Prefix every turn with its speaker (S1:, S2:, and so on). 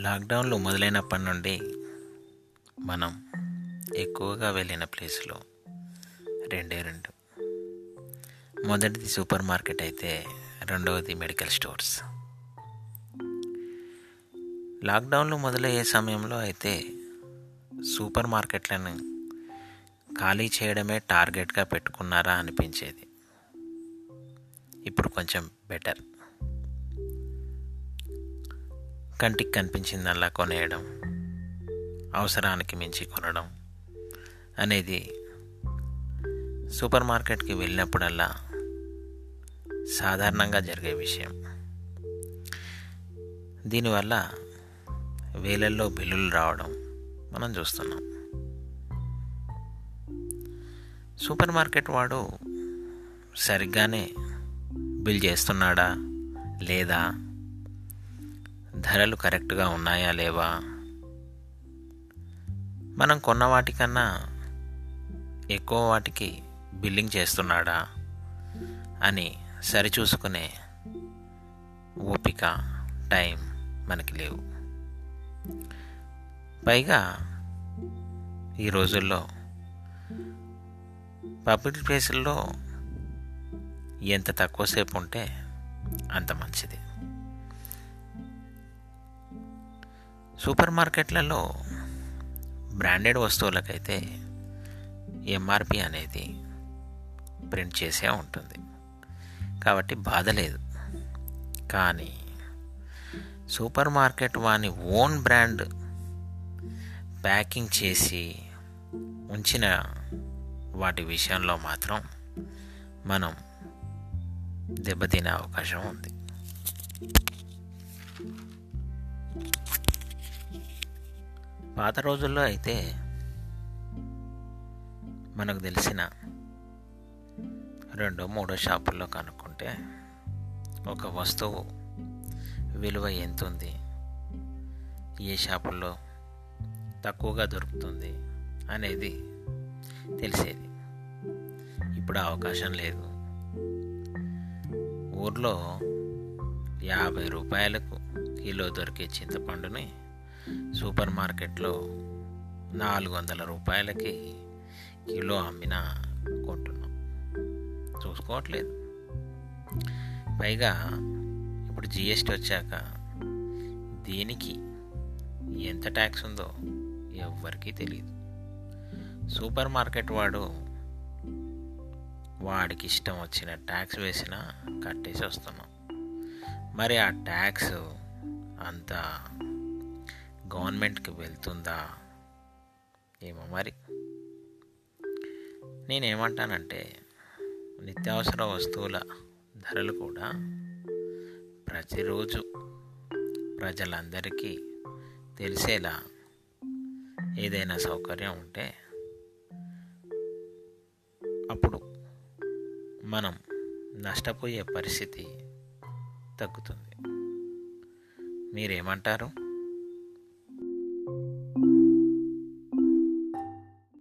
S1: లాక్డౌన్లో మొదలైనప్పటి నుండి మనం ఎక్కువగా వెళ్ళిన ప్లేసులు రెండే రెండు. మొదటిది సూపర్ మార్కెట్ అయితే రెండవది మెడికల్ స్టోర్స్. లాక్డౌన్లు మొదలయ్యే సమయంలో అయితే సూపర్ మార్కెట్లను ఖాళీ చేయడమే టార్గెట్గా పెట్టుకున్నారా అనిపించేది. ఇప్పుడు కొంచెం బెటర్. కంటికి కనిపించిందల్లా కొనేయడం అవసరానికి మించి కొనడం అనేది సూపర్ మార్కెట్కి వెళ్ళినప్పుడల్లా సాధారణంగా జరిగే విషయం. దీనివల్ల వేలల్లో బిల్లులు రావడం మనం చూస్తున్నాం. సూపర్ మార్కెట్ వాడు సరిగ్గానే బిల్ చేస్తున్నాడా లేదా ధరలు కరెక్ట్గా ఉన్నాయా లేవా? మనం కొన్న వాటికన్నా ఎక్కువ వాటికి బిల్లింగ్ చేస్తున్నాడా అని సరిచూసుకునే ఓపిక టైం మనకి లేవు. పైగా ఈ రోజుల్లో పబ్లిక్ ప్లేసుల్లో ఎంత తక్కువసేపు ఉంటే అంత మంచిది. సూపర్ మార్కెట్లలో బ్రాండెడ్ వస్తువులకైతే ఎంఆర్పి అనేది ప్రింట్ చేసే ఉంటుంది. కాబట్టి బాధ లేదు. కానీ సూపర్ మార్కెట్ వాని ఓన్ బ్రాండ్ ప్యాకింగ్ చేసి ఉంచిన వాటి విషయంలో మాత్రం మనం దెబ్బతినే అవకాశం ఉంది. పాత రోజుల్లో అయితే మనకు తెలిసిన రెండో మూడో షాపుల్లో కనుక్కుంటే ఒక వస్తువు విలువ ఎంత ఉంది ఏ షాపుల్లో తక్కువగా దొరుకుతుంది అనేది తెలిసేది. ఇప్పుడు అవకాశం లేదు. ఊర్లో యాభై రూపాయలకు కిలో దొరికే చింతపండుని సూపర్ మార్కెట్లో నాలుగు వందల రూపాయలకి కిలో అమ్మిన కొంటున్నాం. చూసుకోవట్లేదు. పైగా ఇప్పుడు జిఎస్టీ వచ్చాక దీనికి ఎంత ట్యాక్స్ ఉందో ఎవ్వరికీ తెలియదు సూపర్ మార్కెట్ వాడు వాడికి ఇష్టం వచ్చిన ట్యాక్స్ వేసినా కట్టేసి వస్తున్నాం. మరి ఆ ట్యాక్స్ అంత గవర్నమెంట్కి వెళ్తుందా? ఏమో మరి. నేనేమంటానంటే నిత్యావసర వస్తువుల ధరలు కూడా ప్రతిరోజు ప్రజలందరికీ తెలిసేలా ఏదైనా సౌకర్యం ఉంటే అప్పుడు మనం నష్టపోయే పరిస్థితి తగ్గుతుంది. మీరేమంటారు?